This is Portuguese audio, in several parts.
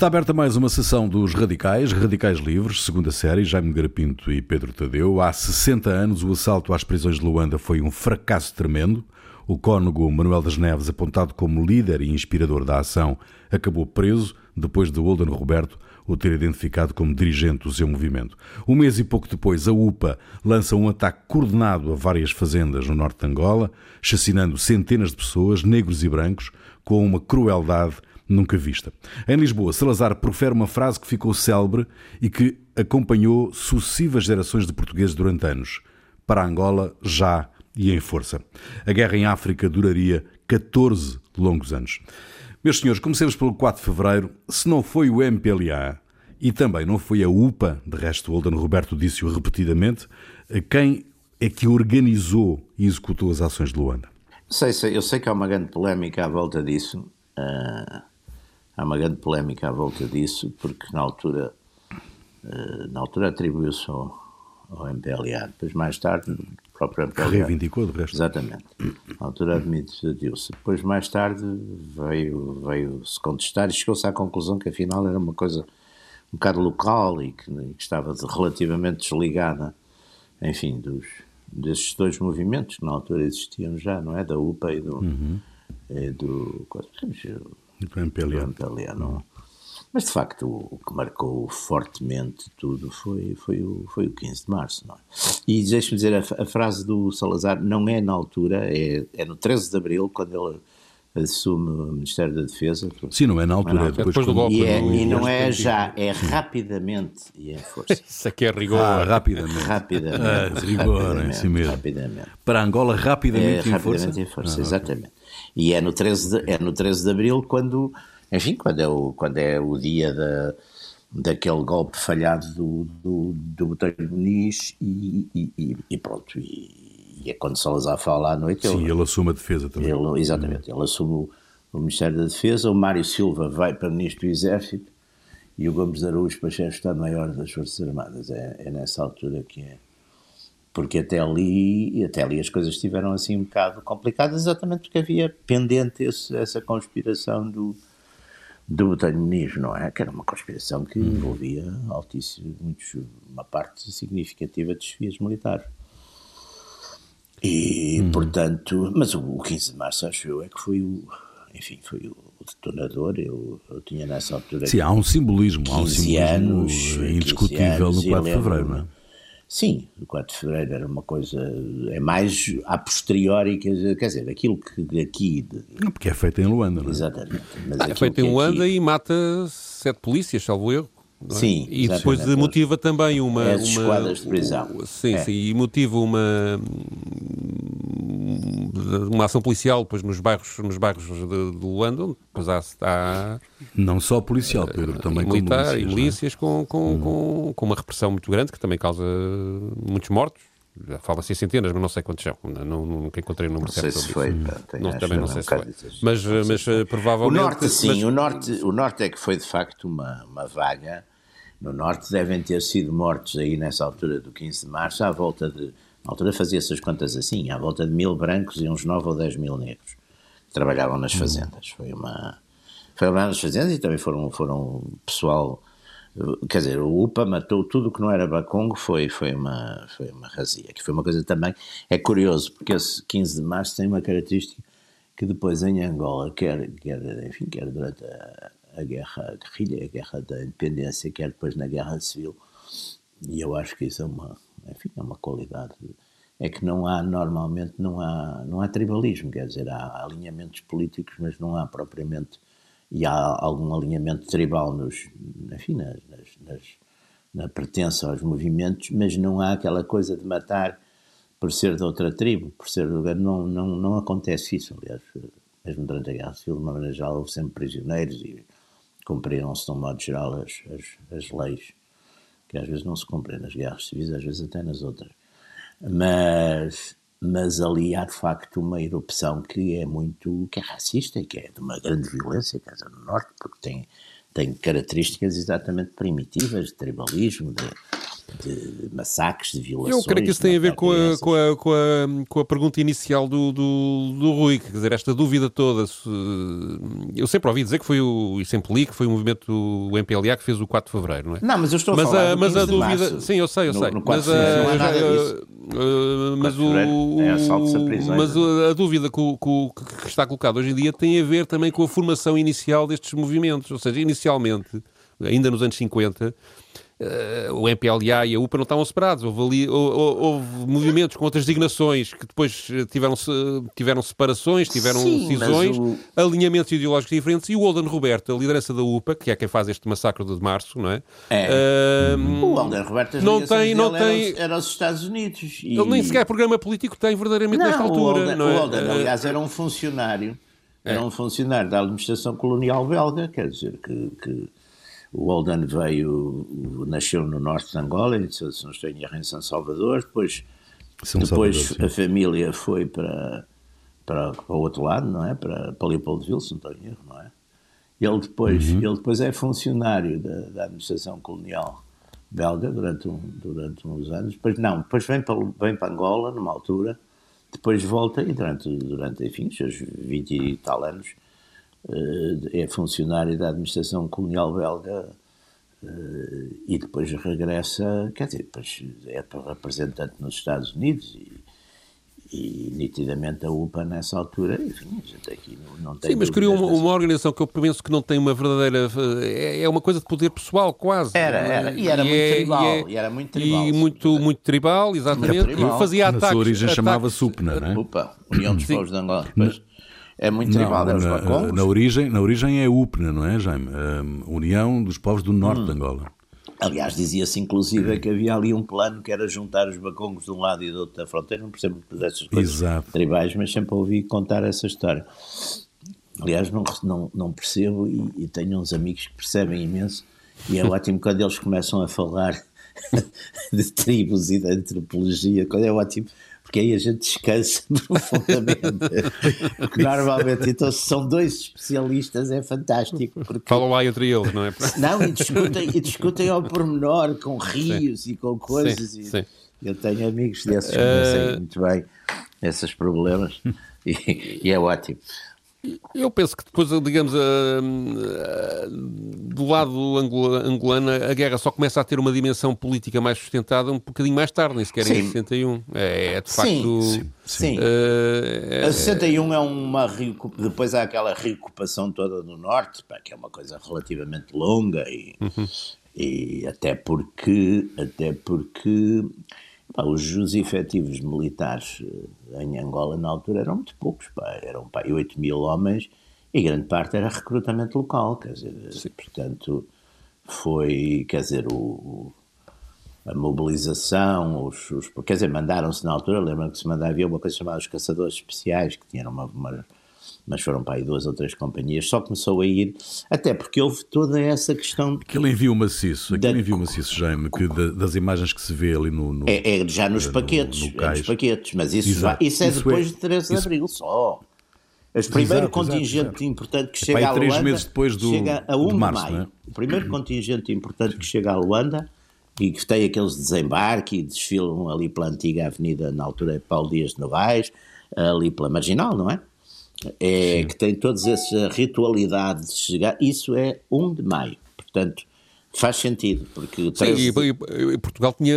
Está aberta mais uma sessão dos Radicais, Radicais Livres, segunda série, Jaime Garapinto e Pedro Tadeu. Há 60 anos, o assalto às prisões de Luanda foi um fracasso tremendo. O cônego Manuel das Neves, apontado como líder e inspirador da ação, acabou preso depois de Olden Roberto o ter identificado como dirigente do seu movimento. Um mês e pouco depois, a UPA lança um ataque coordenado a várias fazendas no norte de Angola, chacinando centenas de pessoas, negros e brancos, com uma crueldade nunca vista. Em Lisboa, Salazar profere uma frase que ficou célebre e que acompanhou sucessivas gerações de portugueses durante anos. Para Angola, já e em força. A guerra em África duraria 14 longos anos. Meus senhores, comecemos pelo 4 de fevereiro. Se não foi o MPLA e também não foi a UPA, de resto, o Olden Roberto disse-o repetidamente, quem é que organizou e executou as ações de Luanda? Sei, sei, eu sei que há uma grande polémica à volta disso. Uh, há uma grande polémica à volta disso, porque na altura, uh, na altura atribuiu-se ao, ao MPLA. Depois, mais tarde, o próprio MPLA. Reivindicou, de resto. Exatamente. Na altura admitiu-se. Depois, mais tarde, veio, veio contestar e chegou-se à conclusão que afinal era uma coisa um bocado local e que, que estava relativamente desligada, enfim, dos, desses dois movimentos que na altura existiam já, não é? Da UPA e do. Uhum. E do, do MPLA. Do não. Mas de facto o, que marcou fortemente tudo foi, foi, o, foi o 15 de março. Não é? E deixe-me dizer, a, a, frase do Salazar não é na altura, é, é no 13 de abril, quando ele assume o Ministério da Defesa. Sim, não é na altura, é depois, depois do golpe. E, é, e não é já, é rapidamente e em força. Isso aqui é rigor. Ah, rapidamente. Rapidamente. Ah, rigor, rapidamente, em si mesmo. Rapidamente. Para Angola, rapidamente é, em rapidamente força? em força, ah, exatamente. E é no, 13 de, é no 13 de Abril quando, enfim, quando é o, quando é o dia da, daquele golpe falhado do, do, do Botelho Muniz e, e, e, pronto, e, e é quando Salazar fala à noite. Sim, ele, ele assume a defesa também. Ele, exatamente, ele assume o, o, Ministério da Defesa, o Mário Silva vai para Ministro do Exército e o Gomes Araújo para chefe de Estado-Maior das Forças Armadas. É, é, nessa altura que é. Porque até ali, até ali as coisas estiveram assim um bocado complicadas, exatamente porque havia pendente esse, essa conspiração do, do Muniz, não é? Que era uma conspiração que envolvia altíssimo, muitos, uma parte significativa de desfias militares. E, uhum. portanto, mas o, o 15 de março, acho eu, é que foi o, enfim, foi o, o detonador. Eu, eu tinha nessa altura. Sim, há um simbolismo, há um simbolismo anos, indiscutível anos, no 4 de fevereiro, não é? Sim, o 4 de fevereiro era uma coisa. É mais a posteriori, quer dizer, quer dizer aquilo que aqui. Não, porque é feito em Luanda, não é? Exatamente. Mas é feito em Luanda aqui... e mata sete polícias, salvo erro. É? Sim, e depois motiva também uma. As uma, esquadras de prisão. Sim, é. sim, e motiva uma. Uma ação policial depois nos bairros, nos bairros de, de Luanda, onde depois há, há. Não só policial, Pedro, também militar, com milícias. E milícias é? com, com, hum. com, com uma repressão muito grande que também causa muitos mortos. Fala-se em centenas, mas não sei quantos são. Não, nunca encontrei o número certo. Não sei se foi. não, também não sei se foi. Mas, mas provavelmente. O norte, sim, mas... o, norte, o norte é que foi de facto uma, uma vaga no Norte devem ter sido mortos aí nessa altura do 15 de março, à volta de. Na altura fazia-se as contas assim, à volta de mil brancos e uns 9 ou 10 mil negros que trabalhavam nas fazendas. Foi uma. Foi uma nas fazendas e também foram, foram pessoal. Quer dizer, o UPA matou tudo o que não era Bacongo, foi, foi, uma, foi uma razia. Que foi uma coisa também. É curioso, porque esse 15 de março tem uma característica que depois em Angola, quer, quer, enfim, quer durante a, a guerra, a guerrilha, a guerra da independência, quer depois na guerra civil. E eu acho que isso é uma, enfim, é uma qualidade. É que não há, normalmente, não há, não há tribalismo, quer dizer, há alinhamentos políticos, mas não há propriamente, e há algum alinhamento tribal nos, enfim, nas, nas, na pertença aos movimentos, mas não há aquela coisa de matar por ser de outra tribo, por ser lugar, não, não, não acontece isso, aliás, mesmo durante a Guerra Civil, de uma maneira geral, houve sempre prisioneiros e cumpriram-se, de um modo geral, as, as, as, leis, que às vezes não se cumprem nas guerras civis, às vezes até nas outras. Mas, mas ali há de facto uma erupção que é muito, que é racista e que é de uma grande violência, quer dizer, no Norte, porque tem, tem características exatamente primitivas de tribalismo, de, de massacres, de violações. Eu creio que isso tem a ver com a, com a, com a, com a pergunta inicial do, do, do Rui, quer dizer, esta dúvida toda. Se, eu sempre ouvi dizer que foi o, e sempre li que foi o movimento do MPLA que fez o 4 de Fevereiro, não é? Não, mas eu estou a mas falar a, Mas a dúvida... Março, sim, eu sei, eu no, sei. No mas a, não há nada disso. Uh, mas o, é mas a, a dúvida que, que, que está colocada hoje em dia tem a ver também com a formação inicial destes movimentos. Ou seja, inicialmente, ainda nos anos 50, uh, o MPLA e a UPA não estavam separados. Houve, ali, houve, houve movimentos com outras designações que depois tiveram, tiveram separações, tiveram Sim, cisões, o... alinhamentos ideológicos diferentes. E o Olden Roberto, a liderança da UPA, que é quem faz este massacre de março, não é? é. Uh, o Olden Roberto não tem, não tem... Era, os Estados Unidos. E... Ele nem sequer programa político tem verdadeiramente não, nesta altura. O Olden, não é? o Olden, aliás, era um funcionário. Era é. um funcionário da administração colonial belga, quer dizer, que, que o Holden veio, nasceu no norte de Angola, se não estou em erro, em São Salvador, depois, São depois Salvador, a família foi para, para, para o outro lado, não é? Para, para Leopoldville, se não estou em erro, não é? Ele depois, uhum. ele depois é funcionário da, da administração colonial belga durante, um, durante uns anos, depois não, depois vem para, vem para Angola numa altura, depois volta e durante, durante enfim, os seus 20 e tal anos é funcionário da administração colonial belga eh, e depois regressa, quer dizer, depois é representante nos Estados Unidos e, e nitidamente a UPA nessa altura, enfim, a gente aqui não, não tem. Sim, mas criou uma, uma, organização que eu penso que não tem uma verdadeira. É, é uma coisa de poder pessoal, quase. Era, era, e era e muito é, tribal. E, é, e, era muito tribal. E muito, muito tribal, exatamente. Tribal. Fazia ataques. Na sua origem chamava-se UPNA, não é? UPA, União dos Povos de Angola. Depois, é muito tribal, é os na, na, origem, na origem é UPNA, não é, Jaime? União dos Povos do Norte hum. de Angola. Aliás, dizia-se inclusive que havia ali um plano que era juntar os bacongos de um lado e do outro da fronteira, não percebo dessas coisas Exato. tribais, mas sempre ouvi contar essa história. Aliás, não, não, não percebo e, e tenho uns amigos que percebem imenso, e é ótimo quando eles começam a falar de tribos e de antropologia, quando é ótimo, porque aí a gente descansa profundamente. porque normalmente, então, se são dois especialistas, é fantástico. Porque... Falam lá entre eles, não é? Não, e discutem, e discutem ao pormenor, com rios sim. e com coisas. Sim, e sim. Eu tenho amigos desses que conhecem uh... muito bem esses problemas e, e é ótimo. Eu penso que depois, digamos, do lado angolano, a guerra só começa a ter uma dimensão política mais sustentada um bocadinho mais tarde, nem sequer sim. em 61. É, é de facto. Sim, sim. Uh, é, a 61 é uma. Depois há aquela reocupação toda no Norte, que é uma coisa relativamente longa e, uhum. e até porque. Até porque Pá, os, os efetivos militares eh, em Angola na altura eram muito poucos, pá, eram pá, 8 mil homens e grande parte era recrutamento local, quer dizer, Sim. portanto foi, quer dizer, o, a mobilização, os, os quer dizer, mandaram-se na altura, lembram que se mandava, havia uma coisa chamada os caçadores especiais, que tinham uma, uma mas foram para aí duas ou três companhias, só começou a ir, até porque houve toda essa questão. Aquele envio maciço, aquele da... envio maciço, Jaime, que das imagens que se vê ali no. no é, é, já nos paquetes, no, no é nos paquetes, mas isso, vai, isso é isso depois é, de 13 de isso... abril só. O primeiro exato, contingente exato, exato. importante que chega a Luanda. meses depois do, chega a 1 de, março, de maio. É? O primeiro contingente importante que chega a Luanda e que tem aqueles desembarques e desfilam ali pela antiga avenida, na altura é Paulo Dias de Novaes, ali pela Marginal, não é? É, que tem todas essas ritualidades de chegar, isso é 1 de maio. Portanto, faz sentido, porque... 13... Sim, e, e, Portugal tinha,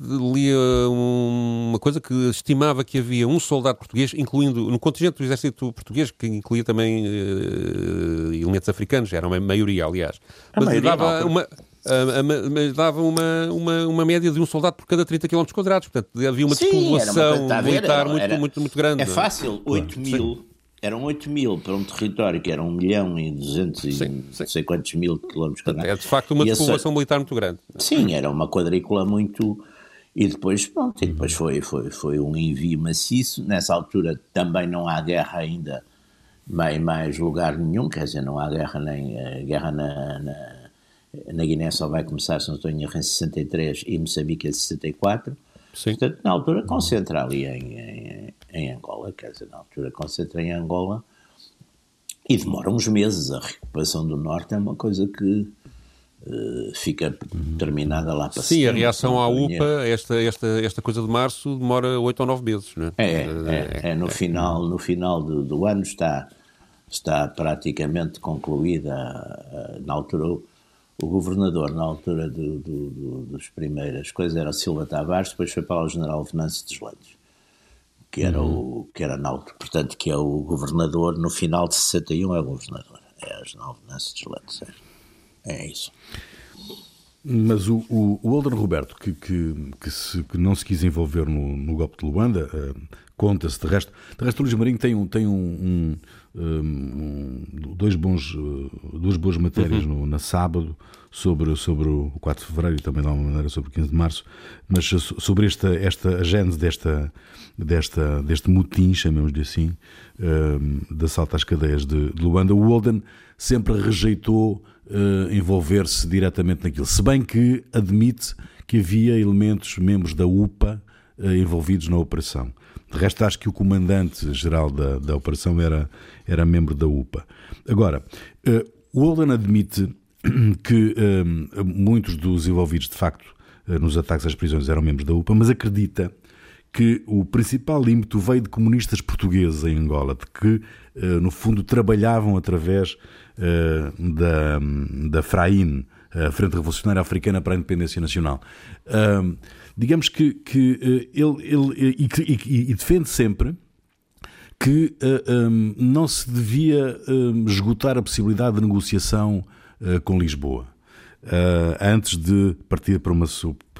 lia uma coisa que estimava que havia um soldado português, incluindo, no contingente do exército português, que incluía também uh, elementos africanos, era uma maioria, aliás. A mas maioria, dava não, uma... mas dava uma, uma, uma média de um soldado por cada 30 km quadrados. Portanto, havia uma despoblação militar muito, muito, muito grande. É fácil, 8 mil, sim eram 8 mil para um território que era 1 milhão e 200 e não sei quantos mil quilómetros quadrados. É de facto uma população militar muito grande. Sim, era uma quadrícula muito. E depois, pronto, e depois foi, foi, foi um envio maciço. Nessa altura também não há guerra ainda em mais lugar nenhum, quer dizer, não há guerra nem. A guerra na, na, na Guiné só vai começar, se não estou em erro, em 63 e Moçambique em 64. Sim. Portanto, na altura concentra ali em, em, em, Angola, quer dizer, na altura concentra em Angola e demora uns meses. A recuperação do Norte é uma coisa que uh, fica terminada lá para Sim, a reação à UPA, esta, esta, esta coisa de março, demora oito ou nove meses, não é? É, é, é, é no, final, no final do, do, ano está, está praticamente concluída, na altura, o, o governador, na altura do, do, do, dos primeiras coisas, era Silva Tavares, depois foi para o general Venâncio dos Landes que era, uhum. o, que era Nauto, portanto, que é o governador, no final de 61 é o governador, é as nove dos Landes, é, é isso. Mas o, o, o Alden Roberto, que, que, que, se, que, não se quis envolver no, no golpe de Luanda, uh, conta-se de resto. De resto, o Luís Marinho tem, um, tem um, um, um dois bons, uh, duas boas matérias uhum. no, na sábado sobre, sobre o 4 de fevereiro e também de alguma maneira sobre o 15 de março, mas sobre esta, esta a gênese desta, desta, deste motim, chamemos-lhe assim, uh, de assalto às cadeias de, de Luanda. O Walden sempre rejeitou uh, envolver-se diretamente naquilo, se bem que admite que havia elementos, membros da UPA, envolvidos na operação. De resto, acho que o comandante-geral da, da operação era, era membro da UPA. Agora, uh, o Holden admite que muitos dos envolvidos, de facto, nos ataques às prisões eram membros da UPA, mas acredita que o principal ímpeto veio de comunistas portugueses em Angola, de que, no fundo, trabalhavam através eh, da, da FRAIN, a Frente Revolucionária Africana para a Independência Nacional. Digamos que, que eh, ele, ele e, e, e defende sempre que uh, um, não se devia um, esgotar a possibilidade de negociação uh, com Lisboa uh, antes de partir para uma,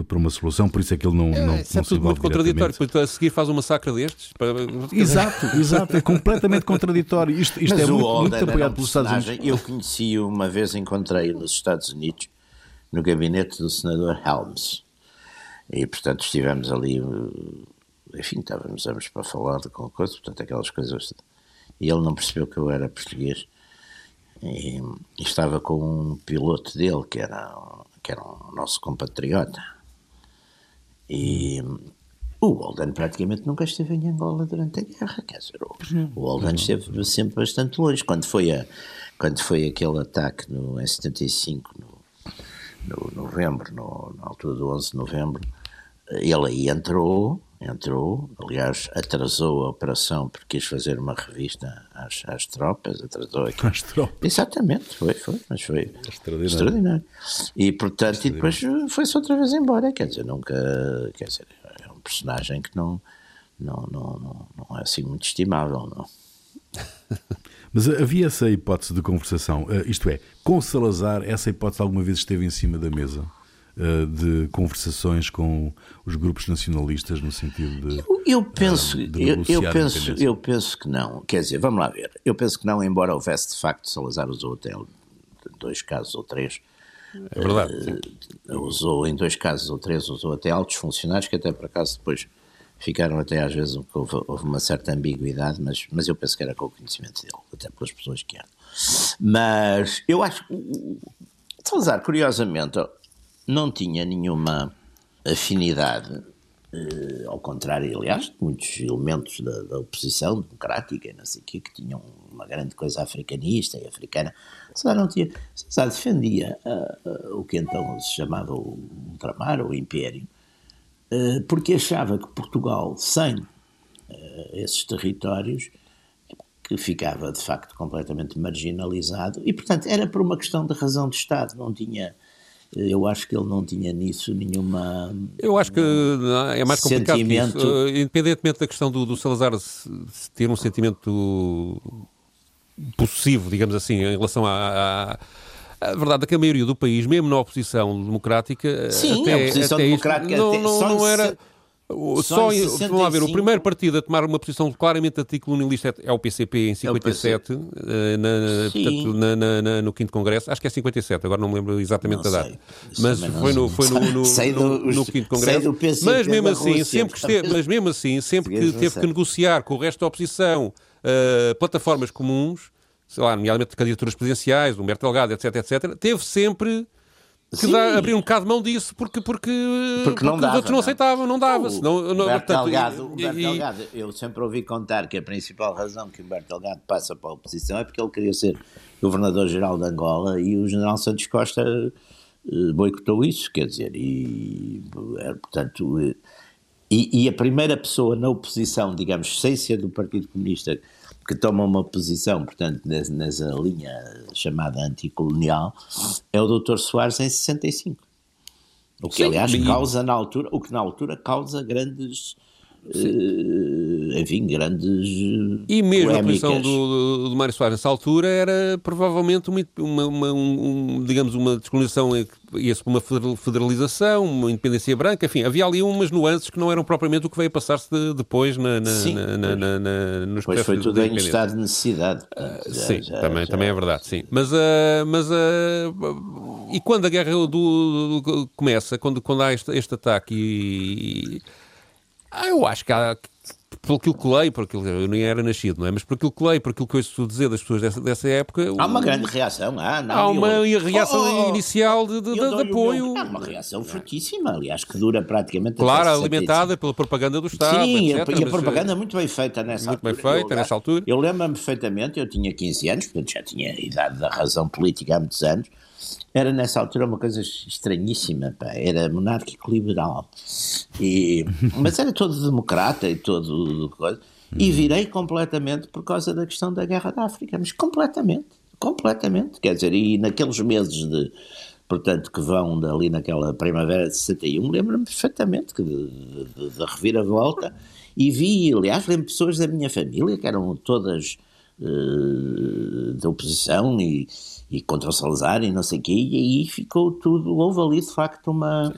para uma solução, por isso é que ele não, é, não, é não tudo muito contraditório, depois a seguir faz um massacre destes. Para... Exato, exato, é completamente contraditório. Isto, isto é muito, muito apoiado pelos Estados Unidos. Eu conheci uma vez, encontrei nos Estados Unidos, no gabinete do senador Helms. E, portanto, estivemos ali, enfim, estávamos ambos para falar de qualquer coisa, portanto, aquelas coisas. E ele não percebeu que eu era português e, e estava com um piloto dele que era, que era um nosso compatriota. E o Walden praticamente nunca esteve em Angola durante a guerra, quer dizer, o, o Walden esteve sempre bastante longe. Quando foi, a, quando foi aquele ataque no, em 75, no, no novembro, no, na altura do 11 de novembro, ele aí entrou entrou, aliás, atrasou a operação porque quis fazer uma revista às, às tropas, atrasou aqui. Às tropas. Exatamente, foi, foi, mas foi extraordinário. extraordinário. E portanto, e depois foi-se outra vez embora, quer dizer, nunca, quer dizer, é um personagem que não, não, não, não, não é assim muito estimável, não. Mas havia essa hipótese de conversação, eh, isto é, com Salazar, essa hipótese alguma vez esteve em cima da mesa? Eh, de conversações com os grupos nacionalistas no sentido de. Eu, eu penso, uh, eu, eu penso, eu penso que não. Quer dizer, vamos lá ver. Eu penso que não, embora houvesse de facto Salazar usou até dois casos ou três. É verdade. Uh, usou em dois casos ou três, usou até altos funcionários que até por acaso depois ficaram até às vezes houve, houve, uma certa ambiguidade, mas, mas eu penso que era com o conhecimento dele, até pelas pessoas que eram. Mas eu acho que Salazar, curiosamente, não tinha nenhuma afinidade, eh, ao contrário, aliás, de muitos elementos da, da, oposição democrática e não sei o quê, que tinham uma grande coisa africanista e africana. César não tinha. César defendia uh, uh, o que então se chamava o ultramar, o império, porque achava que Portugal, sem esses territórios, que ficava de facto completamente marginalizado, e portanto era por uma questão de razão de Estado, não tinha eu acho que ele não tinha nisso nenhuma. Eu acho que é mais complicado sentimento... que isso. Independentemente da questão do, do Salazar ter um sentimento possessivo, digamos assim, em relação à, a verdade é que a maioria do país, mesmo na oposição democrática, Sim, até, a oposição até democrática isto, não, não, não era. Só, em, vamos lá ver, o primeiro partido a tomar uma posição claramente anticolonialista é o PCP em 57, é eh, na, portanto, na, na, no 5 Congresso, acho que é 57, agora não me lembro exatamente não da data, mas foi no, foi no, no, no, no 5 Congresso, mas mesmo assim, sempre que esteve, mas mesmo assim, sempre que teve que negociar com o resto da oposição uh, plataformas comuns, sei lá, nomeadamente candidaturas presidenciais, Humberto Delgado, etc, etc, teve sempre que dá, abrir um bocado de mão disso porque, porque, porque, porque dava, os outros não, não aceitavam, não dava. O, não, Humberto, portanto, Delgado, Humberto e, Delgado, eu sempre ouvi contar que a principal razão que Humberto Delgado passa para a oposição é porque ele queria ser governador-geral de Angola e o general Santos Costa boicotou isso, quer dizer, e, portanto, e, e, a primeira pessoa na oposição, digamos, sem ser do Partido Comunista, que toma uma posição, portanto, nessa, linha chamada anticolonial, é o Dr. Soares em 65. O que, Sim, aliás, causa na altura, o que na altura causa grandes Uh, enfim, grandes. E mesmo polémicas. a posição do, do, Mário Soares nessa altura era provavelmente uma, uma, uma um, digamos, uma descolonização, ia-se uma federalização, uma independência branca, enfim, havia ali umas nuances que não eram propriamente o que veio passar-se de, depois na, na, sim, na, na, na, na, nos Pois foi tudo em estado de necessidade. uh, sim, já, também, já. também é verdade, sim. Mas, uh, mas uh, e quando a guerra do, do, do, começa, quando, quando há este, este ataque e ah, eu acho que há, pelo que eu leio, por aquilo, eu nem era nascido, não é? Mas por aquilo que leio, por aquilo que eu ouço dizer das pessoas dessa, dessa época. Há uma grande reação, ah, não, há uma eu, reação oh, oh, inicial de, de, de apoio. Há uma reação fortíssima, aliás, que dura praticamente. Claro, alimentada pela propaganda do Estado. Sim, etc, e a propaganda é muito bem feita nessa muito altura. Muito bem feita eu, nessa altura. Eu lembro-me perfeitamente, eu tinha 15 anos, portanto já tinha a idade da razão política há muitos anos era nessa altura uma coisa estranhíssima, pá. era monárquico liberal, e, mas era todo democrata e todo coisa, e virei completamente por causa da questão da guerra da África, mas completamente, completamente, quer dizer, e naqueles meses de, portanto, que vão dali naquela primavera de 61, lembro-me perfeitamente da reviravolta, e vi, aliás, lembro pessoas da minha família que eram todas uh, da oposição e e contra o Salazar e não sei o quê, e aí ficou tudo, houve ali de facto uma...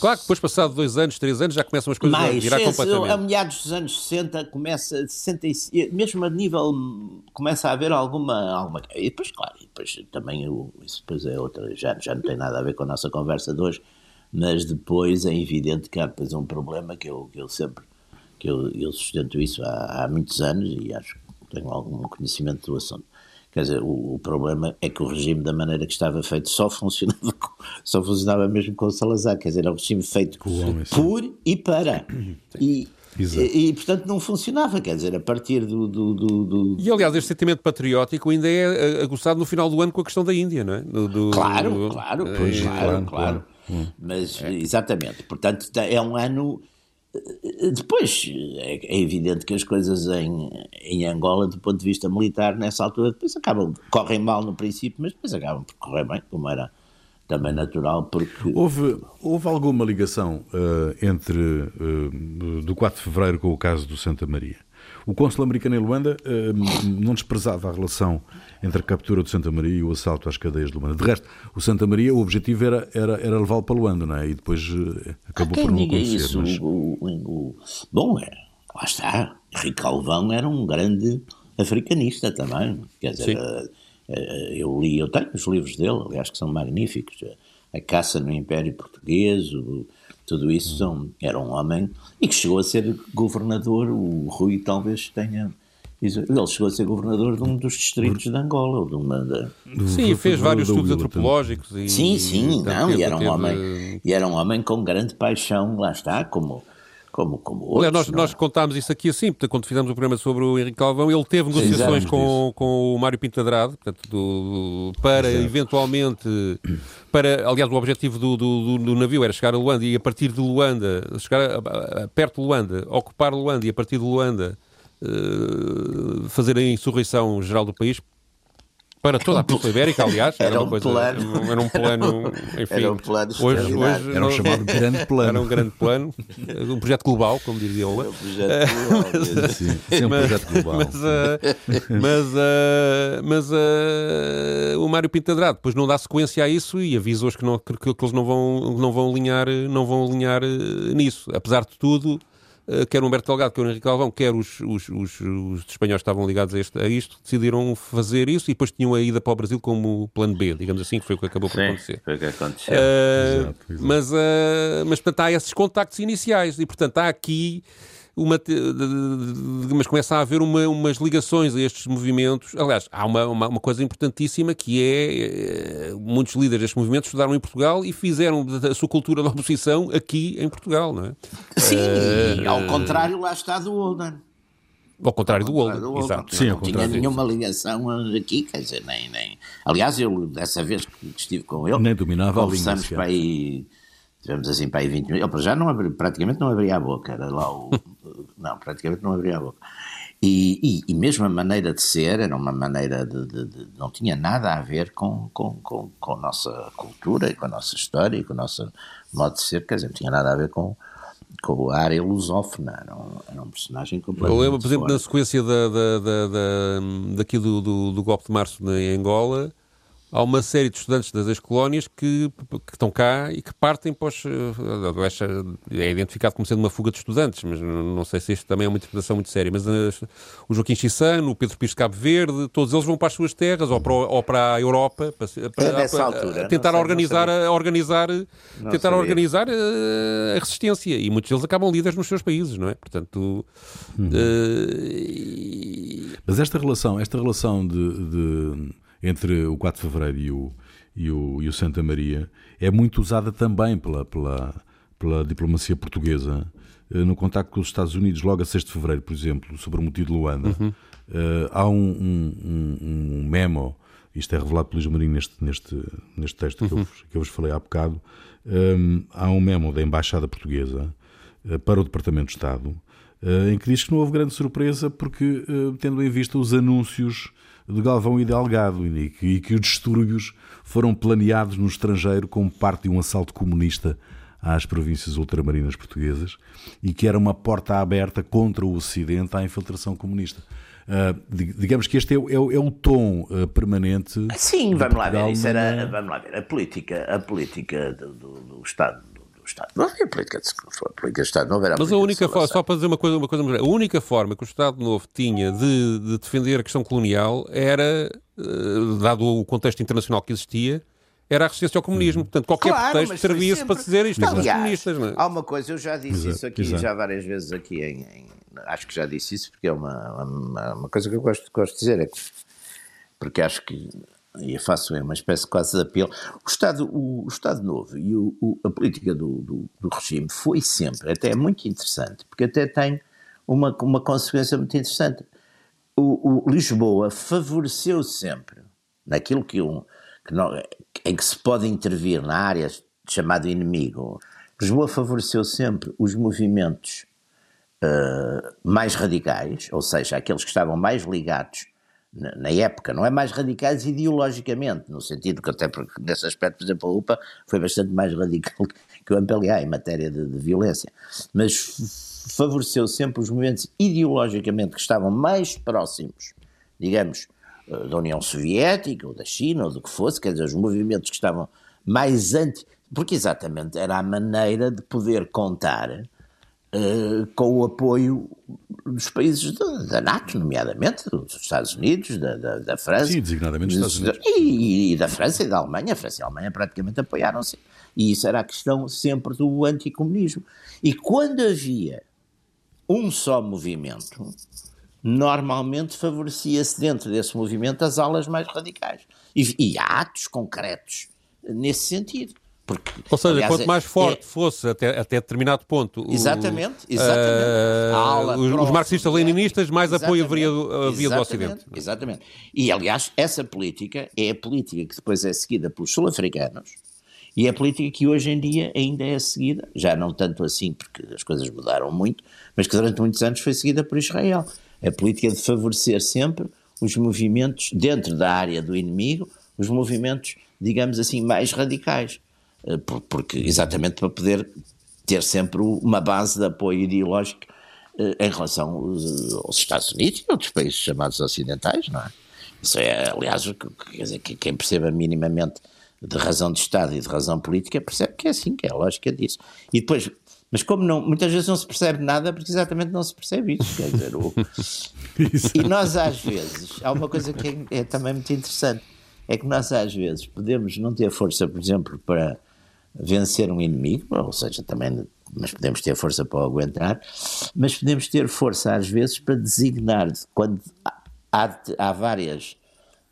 Claro que depois passado dois anos, três anos, já começam as coisas Mais, a virar completamente. A meados dos anos 60 começa, 60, mesmo a nível, começa a haver alguma, alguma e depois claro, e depois também eu, isso depois é outra, já, já não tem nada a ver com a nossa conversa de hoje, mas depois é evidente que há depois um problema que eu, que eu sempre, que eu, eu sustento isso há, há muitos anos e acho que tenho algum conhecimento do assunto Quer dizer, o, o, problema é que o regime, da maneira que estava feito, só funcionava, só funcionava mesmo com o Salazar. Quer dizer, era um regime feito homem, por e para. E, e, e, portanto, não funcionava. Quer dizer, a partir do, do, do, do, E, aliás, este sentimento patriótico ainda é aguçado no final do ano com a questão da Índia, não é? Do, claro, claro, pois, é, claro, claro, claro. Hum. Mas, é. exatamente. Portanto, é um ano depois, é, é, evidente que as coisas em, em Angola, do ponto de vista militar, nessa altura, depois acabam, correm mal no princípio, mas depois acabam por correr bem, como era também natural, porque... Houve, houve alguma ligação uh, entre, uh, do 4 de Fevereiro com o caso do Santa Maria? O cônsul americano em Luanda uh, não desprezava a relação entre a captura do Santa Maria e o assalto às cadeias de Luanda. De resto, o Santa Maria, o objetivo era, era, era levá-lo para Luanda, não é? E depois uh, acabou por não acontecer. Isso, mas... o, o, o, bom, é, lá está. Henrique Calvão era um grande africanista também. Quer dizer, uh, eu li, eu tenho os livros dele, aliás, que são magníficos. A Caça no Império Português, o, tudo isso são, era um homem e que chegou a ser governador. O Rui talvez tenha. Ele chegou a ser governador de um dos distritos de Angola. Ou de uma, de... Sim, fez vários estudos antropológicos. E, sim, sim, não, e era, um homem, e era um homem com grande paixão, lá está, como como, como outros. Olha, nós, nós contámos isso aqui assim, portanto, quando fizemos o programa sobre o Henrique Calvão, ele teve negociações com, com o Mário Pintadrado, portanto, do, para Exato. eventualmente, para, aliás, o objetivo do, do, do, navio era chegar a Luanda e a partir de Luanda, chegar a, a, perto de Luanda, ocupar Luanda e a partir de Luanda uh, fazer a insurreição geral do país para toda a Península Ibérica, aliás. Era, era um coisa, plano. Era um plano. Enfim, era um plano hoje, hoje Era um chamado grande plano. Era um grande plano. Um projeto global, como diria Ola. um projeto global. mas, sim, sim, um projeto global. Mas, uh, mas, uh, mas uh, o Mário Pintadrado depois não dá sequência a isso e avisa-os que, não, que, que, eles não vão, não vão alinhar, não vão alinhar nisso. Apesar de tudo eh, quer o Humberto Delgado, quer o Henrique Galvão, quer os, os, os, os espanhóis que estavam ligados a, este, a, isto, decidiram fazer isso e depois tinham a ida para o Brasil como plano B, digamos assim, que foi o que acabou por Sim, acontecer. Foi o que aconteceu. Uh, exato, exato. Mas, uh, mas, portanto, há esses contactos iniciais e, portanto, há aqui uma, mas começa a haver uma, umas ligações a estes movimentos. Aliás, há uma, uma, uma, coisa importantíssima que é muitos líderes destes movimentos estudaram em Portugal e fizeram a sua cultura de oposição aqui em Portugal, não é? Sim, uh, ao contrário, lá está do Holden. Ao contrário do Oldham, exato. Sim, não tinha nenhuma ligação aqui, quer dizer, nem, nem... Aliás, eu, dessa vez que estive com ele, nem dominava conversamos para aí, tivemos assim para aí 20 minutos, ele já não abri, praticamente não abria a boca, era lá o... não, praticamente não abria a boca. E, e, e, mesmo a maneira de ser era uma maneira de, de, de, não tinha nada a ver com, com, com, com, a nossa cultura e com a nossa história e com o nosso modo de ser, quer dizer, não tinha nada a ver com, com a área lusófona, era um, era um personagem completamente. Eu lembro, por exemplo, fora. na sequência da, da, da, da, daqui do, do, do golpe de março em Angola, há uma série de estudantes das ex-colónias que, que, estão cá e que partem para os, eh, é identificado como sendo uma fuga de estudantes, mas não sei se isto também é uma interpretação muito séria, mas uh, o Joaquim Chissano, o Pedro Pires de Cabo Verde, todos eles vão para as suas terras ou para, ou para a Europa para, para, para altura, tentar sei, organizar, a, organizar tentar sabia. organizar a, eh, a, resistência e muitos deles acabam líderes nos seus países, não é? Portanto, uhum. uh, mas esta relação, esta relação de, de entre o 4 de Fevereiro e o, e o, e o Santa Maria é muito usada também pela, pela, pela diplomacia portuguesa eh, no contacto com os Estados Unidos, logo a 6 de Fevereiro, por exemplo, sobre o motivo de Luanda. Uhum. Uh, há um, um, um, memo, isto é revelado pelo Luís Marinho neste, neste, neste texto uhum. que, eu, uhum. que eu vos falei há bocado, eh, há um memo da Embaixada Portuguesa uh, para o Departamento de Estado, uh, em que diz que não houve grande surpresa porque, tendo em vista os anúncios de Galvão e Delgado e que, e que os distúrbios foram planeados no estrangeiro como parte de um assalto comunista às províncias ultramarinas portuguesas e que era uma porta aberta contra o Ocidente à infiltração comunista. Uh, digamos que este é, é, é o tom uh, permanente. Sim, vamos lá ver. Isso era, vamos lá ver. A política, a política do, do, do Estado Estado. Não havia política de, política de Estado, não haverá Mas a única forma, só para dizer uma coisa, uma coisa a única forma que o Estado Novo tinha de, de defender a questão colonial era, uh, dado o contexto internacional que existia, era a resistência ao comunismo. Portanto, qualquer claro, pretexto servia-se sempre... para dizer isto aos comunistas. Não é? Há uma coisa, eu já disse exato, isso aqui, exato. já várias vezes aqui, em, em, acho que já disse isso, porque é uma, uma, uma coisa que eu gosto, gosto de dizer, é que, porque acho que e faço uma espécie quase de apelo. O Estado, o, o Estado Novo e o, o, a política do, do, do, regime foi sempre, até muito interessante, porque até tem uma, uma consequência muito interessante. O, Lisboa favoreceu sempre, naquilo que, um, que não, em que se pode intervir na área chamado inimigo, Lisboa favoreceu sempre os movimentos uh, mais radicais, ou seja, aqueles que estavam mais ligados na época, não é mais radicais ideologicamente, no sentido que até porque nesse aspecto, por exemplo, a UPA foi bastante mais radical que o MPLA em matéria de, de violência, mas favoreceu sempre os movimentos ideologicamente que estavam mais próximos, digamos, eh, da União Soviética ou da China ou do que fosse, quer dizer, os movimentos que estavam mais anti, porque exatamente era a maneira de poder contar uh, com o apoio dos países da, da, NATO, nomeadamente dos Estados Unidos, da, da, da França. Sim, designadamente dos Estados Unidos. E, e, da França e da Alemanha. A França e a Alemanha praticamente apoiaram-se. E isso era a questão sempre do anticomunismo. E quando havia um só movimento, normalmente favorecia-se dentro desse movimento as alas mais radicais. E, e há atos concretos nesse sentido. Porque, Ou seja, aliás, quanto mais forte é... fosse até, até determinado ponto o, exatamente, exatamente. Uh, os marxistas-leninistas, mais apoio haveria havia do Ocidente. Exatamente. E, aliás, essa política é a política que depois é seguida pelos sul-africanos e é a política que hoje em dia ainda é seguida, já não tanto assim porque as coisas mudaram muito, mas que durante muitos anos foi seguida por Israel. A política de favorecer sempre os movimentos dentro da área do inimigo, os movimentos, digamos assim, mais radicais. Eh, porque exatamente para poder ter sempre uma base de apoio ideológico eh, em relação aos Estados Unidos e outros países chamados ocidentais, não é? Isso é, aliás, quer dizer, quem perceba minimamente de razão de Estado e de razão política percebe que é assim, que é a lógica disso. E depois, mas como não, muitas vezes não se percebe nada, porque exatamente não se percebe isso, quer dizer, o... e nós às vezes, há uma coisa que é, é também muito interessante, é que nós às vezes podemos não ter força, por exemplo, para vencer um inimigo, ou seja, também mas podemos ter força para aguentar, mas podemos ter força às vezes para designar quando há, há várias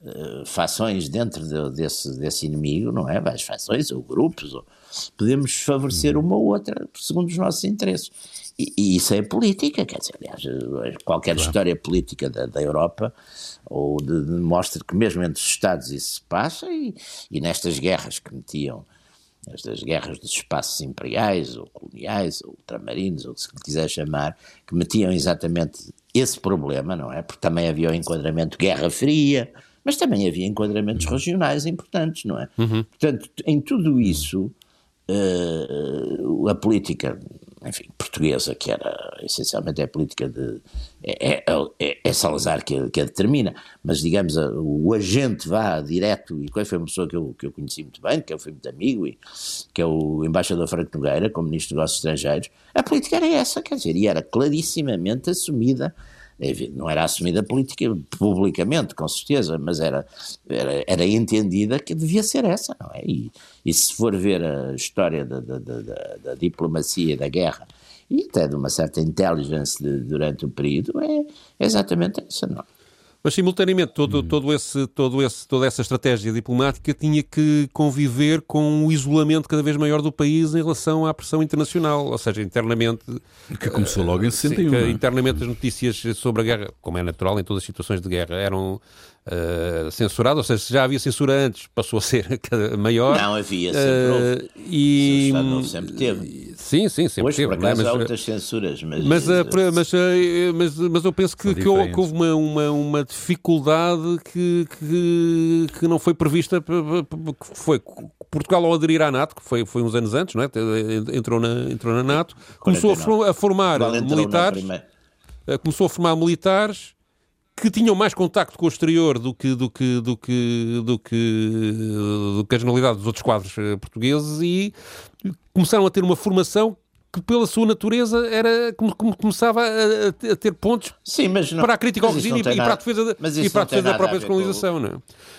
uh, fações dentro de, desse, desse inimigo, não é? Várias fações ou grupos ou, podemos favorecer uma ou outra segundo os nossos interesses. E, e isso é política, quer dizer, aliás, qualquer claro. história política da, da Europa ou de, de, mostra que mesmo entre os Estados isso se passa e, e nestas guerras que metiam estas guerras dos espaços imperiais ou coloniais ou ultramarinos ou se quiser chamar, que metiam exatamente esse problema, não é? Porque também havia o enquadramento Guerra Fria, mas também havia enquadramentos uhum. regionais importantes, não é? Uhum. Portanto, em tudo isso, uh, a política enfim, portuguesa, que era essencialmente é a política de. É, é, é, é Salazar que que a, determina, mas digamos, o agente vá direto, e foi uma pessoa que eu, que eu conheci muito bem, que eu fui muito amigo, e, que é o embaixador Franco Nogueira, como Ministro dos Negócios Estrangeiros, a política era essa, quer dizer, e era clarissimamente assumida não era assumida publicamente, com certeza, mas era, era, era, entendida que devia ser essa, não é? E, e se for ver a história da, da, da, da diplomacia da guerra e até de uma certa inteligência durante o período, é exatamente essa, não é? Mas simultaneamente todo, todo esse, todo esse, toda essa estratégia diplomática tinha que conviver com o isolamento cada vez maior do país em relação à pressão internacional, ou seja, internamente. Que começou logo em 61. Sim, é? internamente as notícias sobre a guerra, como é natural em todas as situações de guerra, eram uh, censurado, ou seja, se já havia censura antes, passou a ser maior. Não, havia, sempre uh, E, sempre teve. Sim, sim, sempre Hoje, teve. por acaso, mas, há outras censuras, mas... Mas, uh, mas, mas, mas, eu penso que, que houve uma, uma, uma dificuldade que, que, que não foi prevista, que foi Portugal ao aderir à NATO, que foi, foi uns anos antes, não é? entrou, na, entrou na NATO, começou a, formar militares, começou a formar militares que tinham mais contacto com o exterior do que, do que, do que, do que, do que a generalidade dos outros quadros eh, portugueses e começaram a ter uma formação que pela sua natureza era como, como começava a, a, ter pontos Sim, mas não, para a crítica ao regime e, para a defesa, da, e para a defesa da própria descolonização, não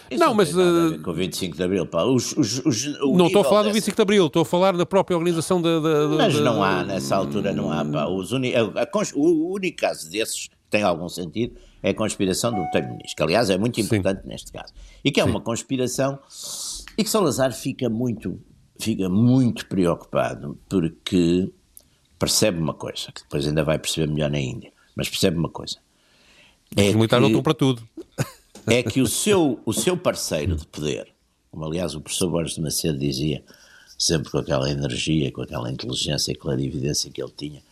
é? Não, mas uh, com o 25 de Abril, pá, os, os, os, não estou a falar dessa... do 25 de Abril, estou a falar da própria organização da, da, da mas não há nessa altura não há, pá, os uni... a, a, o único caso desses tem algum sentido é a conspiração do primeiro-ministro, que aliás é muito importante Sim. neste caso, e que é Sim. uma conspiração e que Salazar fica muito, fica muito preocupado porque percebe uma coisa, que depois ainda vai perceber melhor na Índia, mas percebe uma coisa. É Os militares não estão para tudo. É que o seu, o seu parceiro de poder, como aliás o professor Borges de Macedo dizia, sempre com aquela energia, com aquela inteligência e clarividência que ele tinha,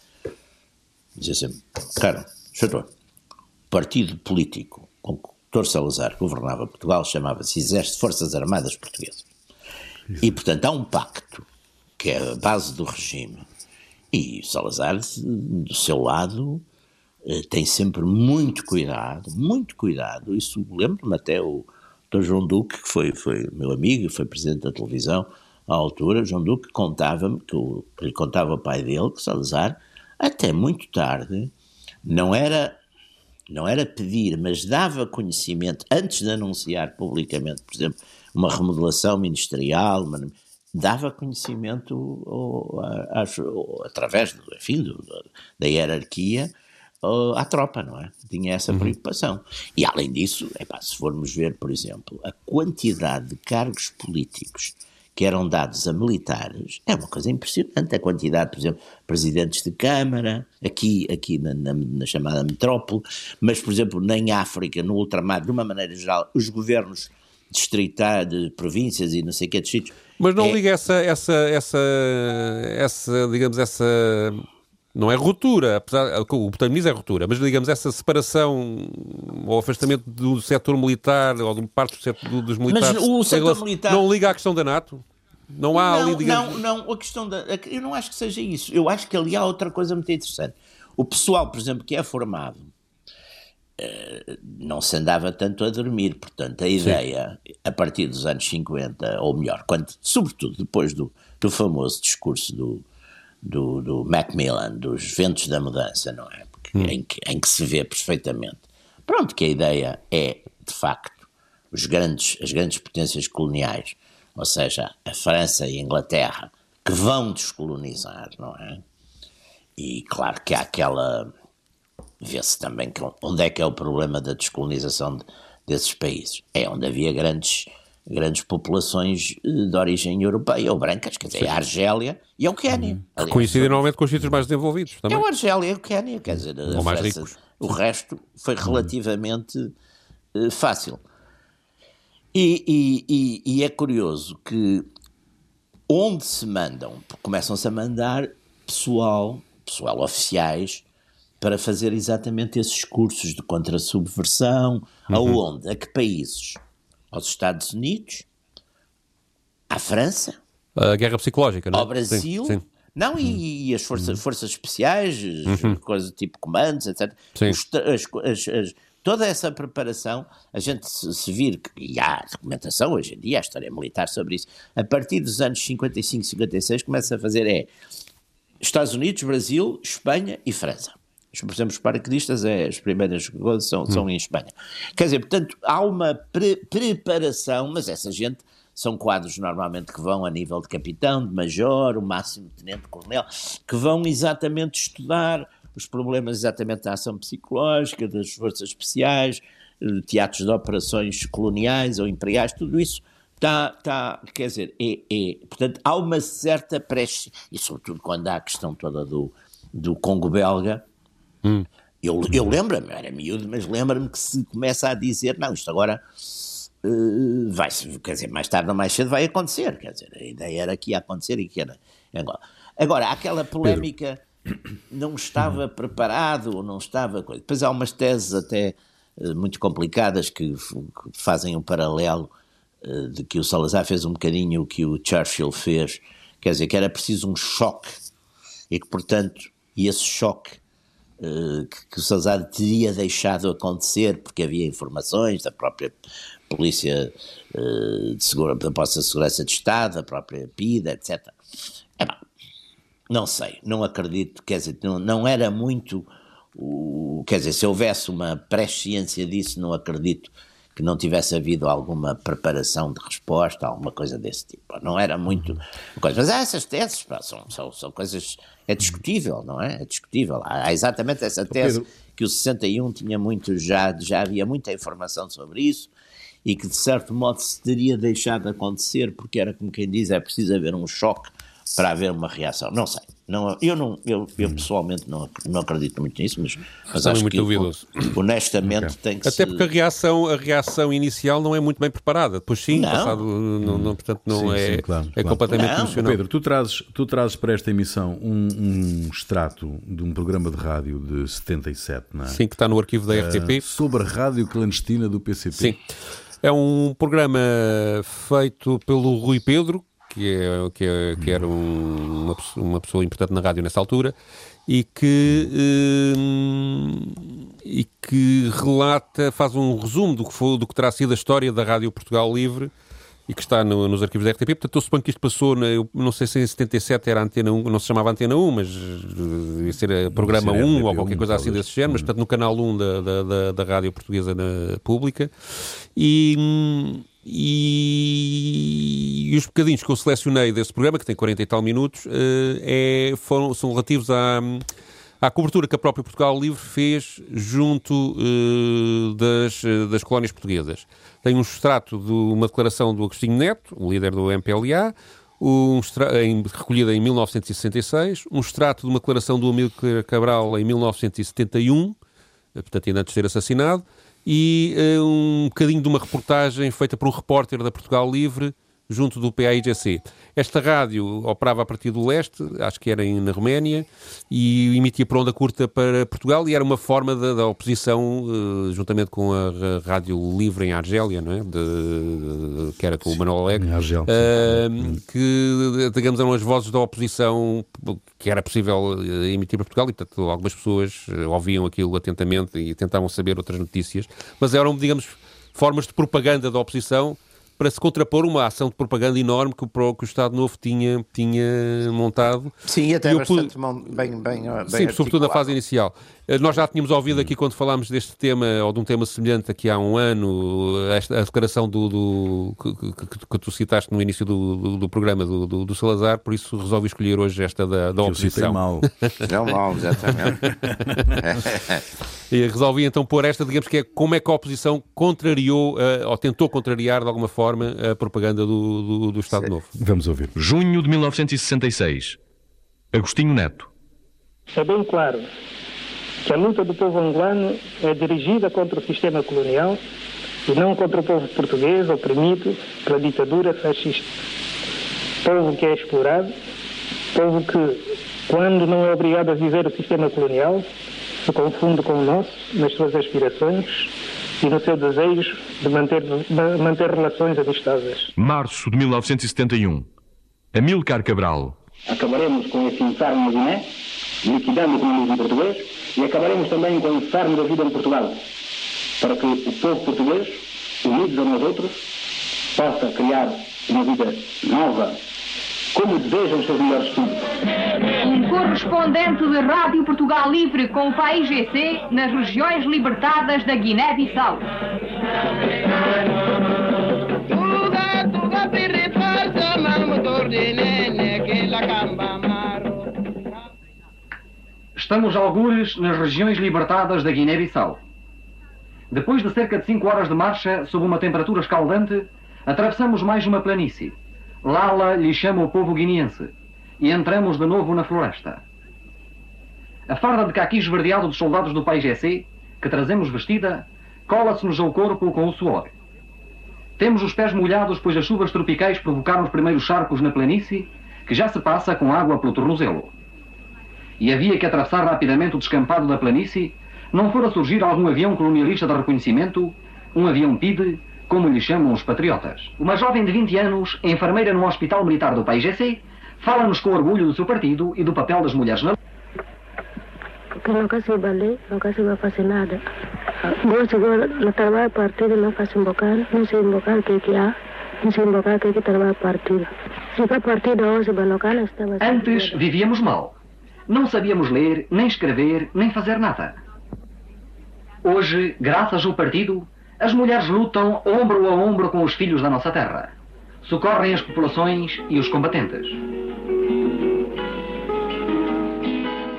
dizia sempre, cara, doutor, partido político com que o Dr. Salazar governava Portugal chamava-se Exército Forças Armadas Portuguesas. E, portanto, há um pacto que é a base do regime. E Salazar, do seu lado, eh, tem sempre muito cuidado, muito cuidado. Isso lembro-me até o Dr. João Duque, que foi, foi meu amigo e foi presidente da televisão à altura. João Duque contava-me, que, que lhe contava o pai dele, que Salazar, até muito tarde, não era não era pedir, mas dava conhecimento, antes de anunciar publicamente, por exemplo, uma remodelação ministerial, uma, dava conhecimento ou, ou, através do, enfim, do, da hierarquia à tropa, não é? Tinha essa uhum. preocupação. E além disso, epá, se formos ver, por exemplo, a quantidade de cargos políticos que eram dados a militares, é uma coisa impressionante a quantidade, por exemplo, presidentes de Câmara, aqui, aqui na, na, na chamada metrópole, mas, por exemplo, em África, no ultramar, de uma maneira geral, os governos distritais, de províncias e não sei o que, distritos. Mas não é... liga essa, essa, essa, essa, digamos, essa não é ruptura, apesar, o botanismo é ruptura, mas digamos essa separação ou afastamento do setor militar ou de parte do setor dos militares. Mas o setor relação, militar não liga à questão da NATO. Não há não, ali, digamos... Não, não, a questão da. Eu não acho que seja isso. Eu acho que ali há outra coisa muito interessante. O pessoal, por exemplo, que é formado, eh, não se andava tanto a dormir. Portanto, a ideia, Sim. a partir dos anos 50, ou melhor, quando, sobretudo depois do, do famoso discurso do, do, do Macmillan, dos ventos da mudança, não é? Porque, hum. em, que, em que se vê perfeitamente. Pronto, que a ideia é, de facto, os grandes, as grandes potências coloniais, ou seja, a França e a Inglaterra, que vão descolonizar, não é? E claro que há aquela. Vê-se também que, onde é que é o problema da descolonização de, desses países. É onde havia grandes, grandes populações de origem europeia ou brancas, quer dizer, Sim. a Argélia e o Quénia. Uhum. Coincidem normalmente com os sítios mais desenvolvidos também. É o Argélia e o Quénia, quer dizer, ou mais França, ricos. o resto foi relativamente uh, fácil. E, e, e, e, é curioso que onde se mandam, começam-se a mandar pessoal, pessoal oficiais, para fazer exatamente esses cursos de contra-subversão. Uhum. Aonde? A que países? Aos Estados Unidos? À França? A guerra psicológica, não é? Ao Brasil? Sim, sim. Não, e, uhum. e, as forças, uhum. forças especiais, uhum. coisas tipo comandos, etc. Os, as, as, as, toda essa preparação, a gente se, se vir, e há documentação hoje em dia, a história militar sobre isso, a partir dos anos 55, 56, começa a fazer é Estados Unidos, Brasil, Espanha e França. Por exemplo, os paraquedistas, é, as primeiras coisas são, hum. são em Espanha. Quer dizer, portanto, há uma pre preparação, mas essa gente são quadros normalmente que vão a nível de capitão, de major, o máximo de tenente-coronel, que vão exatamente estudar os problemas exatamente da ação psicológica, das forças especiais, eh, teatros de operações coloniais ou imperiais, tudo isso está, tá, quer dizer, é, é, portanto, há uma certa pressa, e sobretudo quando há a questão toda do, do Congo belga, hum. eu, eu lembro-me, era miúdo, mas lembro-me que se começa a dizer, não, isto agora uh, vai, quer dizer, mais tarde ou mais cedo vai acontecer, quer dizer, a ideia era que ia acontecer e que era Agora, agora aquela polémica não estava preparado ou não estava. Depois há umas teses até uh, muito complicadas que, que, fazem um paralelo uh, de que o Salazar fez um bocadinho o que o Churchill fez, quer dizer, que era preciso um choque e que, portanto, e esse choque que, que, o Salazar teria deixado acontecer porque havia informações da própria Polícia de Segurança, da Posta de Segurança de Estado, da própria PIDA, etc. É, não sei, não acredito, quer dizer, não, não era muito. O, quer dizer, se houvesse uma presciência disso, não acredito que não tivesse havido alguma preparação de resposta, alguma coisa desse tipo. Não era muito coisa. Mas essas teses pá, são, são, são coisas. É discutível, não é? É discutível. Há exatamente essa tese que o 61 tinha muito, já, já havia muita informação sobre isso e que de certo modo se teria deixado acontecer, porque era como quem diz, é preciso haver um choque para haver uma reação. Não sei. Não, eu, não, eu, eu pessoalmente não, não acredito muito nisso, mas, mas acho muito que duvidoso. honestamente okay. tem que Até porque a reação, a reação inicial não é muito bem preparada. Depois sim, não. passado, não, não, portanto não sim, é, sim, claro, é claro. completamente não. emocional. Pedro, tu trazes, tu trazes para esta emissão um, um, extrato de um programa de rádio de 77, não é? Sim, que está no arquivo da RTP. Uh, sobre a rádio clandestina do PCP. Sim. É um programa feito pelo Rui Pedro, que, é, que, é, que era um, uma, uma, pessoa importante na rádio nessa altura, e que, hum, e que relata, faz um resumo do que, foi, do que terá sido a história da Rádio Portugal Livre e que está no, nos arquivos da RTP. Portanto, eu suponho que isto passou, na, eu não sei se em 77 era Antena 1, não se chamava Antena 1, mas eh, ia ser a Programa 1 ou qualquer coisa assim desse género, mas portanto no canal 1 da, da, da, da Rádio Portuguesa na, Pública. E, hum, e, e, os bocadinhos que eu selecionei desse programa, que tem 40 e tal minutos, eh, é, foram, são relativos à, à cobertura que a própria Portugal Livre fez junto uh, das, das colónias portuguesas. Tem um extrato de uma declaração do Agostinho Neto, o líder do MPLA, um em, recolhida em 1966, um extrato de uma declaração do Amílcar Cabral em 1971, portanto ainda antes de ser assassinado, e uh, um bocadinho de uma reportagem feita por um repórter da Portugal Livre junto do PAIGC. Esta rádio operava a partir do leste, acho que era na Roménia, e emitia por onda curta para Portugal e era uma forma da, da oposição, uh, juntamente com a, a, Rádio Livre em Argélia, não é? De, de, que era com o Manuel Alegre, uh, que, digamos, eram as vozes da oposição que era possível eh, emitir para Portugal e, portanto, algumas pessoas ouviam aquilo atentamente e tentavam saber outras notícias, mas eram, digamos, formas de propaganda da oposição para se contrapor uma ação de propaganda enorme que o, que o Estado Novo tinha, tinha montado. Sim, até eu bastante bem, bem, bem Sim, sobretudo na fase inicial. Eh, nós já tínhamos ouvido aqui quando falámos deste tema, ou de um tema semelhante aqui há um ano, esta, a declaração do, do que, que, que, tu citaste no início do, do, do programa do, do, Salazar, por isso resolvi escolher hoje esta da, da oposição. mal. Não mal, exatamente. E resolvi então pôr esta, digamos que é como é que a oposição contrariou, uh, ou tentou contrariar de alguma forma a propaganda do, do, do Estado Sim. Novo. Vamos ouvir. Junho de 1966. Agostinho Neto. É bem claro que a luta do povo angolano é dirigida contra o sistema colonial e não contra o povo português oprimido pela ditadura fascista. Povo que é explorado, povo que, quando não é obrigado a viver o sistema colonial, se confunde com o nosso nas suas aspirações e no seu desejo de manter, de manter relações amistáveis. Março de 1971. Amilcar Cabral. Acabaremos com esse inferno na Guiné, liquidando o comunismo português, e acabaremos também com o inferno da vida em Portugal, para que o povo português, unidos a nós outros, possa criar uma vida nova, como desejam os seus melhores filhos. Um correspondente de Rádio Portugal Livre com o país GC nas regiões libertadas da Guiné-Bissau. Estamos algures nas regiões libertadas da Guiné-Bissau. Depois de cerca de 5 horas de marcha, sob uma temperatura escaldante, atravessamos mais uma planície. Lala lhe chama o povo guineense. E entramos de novo na floresta. A farda de caqui esverdeado dos soldados do país GC, que trazemos vestida, cola-se-nos ao corpo com o suor. Temos os pés molhados, pois as chuvas tropicais provocaram os primeiros charcos na planície, que já se passa com água pelo tornozelo. E havia que atravessar rapidamente o descampado da planície, não fora surgir algum avião colonialista de reconhecimento, um avião PIDE, como lhe chamam os patriotas. Uma jovem de 20 anos, enfermeira no Hospital Militar do país GC, fala-nos com orgulho do seu partido e do papel das mulheres na Porque balé, nunca se vai fazer nada. No trabalho partido, não faço não sei o que, que há, não sei invocar o que, que trabalho partido. Se para partido hoje, Banocana estava... Antes vivíamos mal. Não sabíamos ler, nem escrever, nem fazer nada. Hoje, graças ao partido, as mulheres lutam ombro a ombro com os filhos da nossa terra. Socorrem as populações e os combatentes.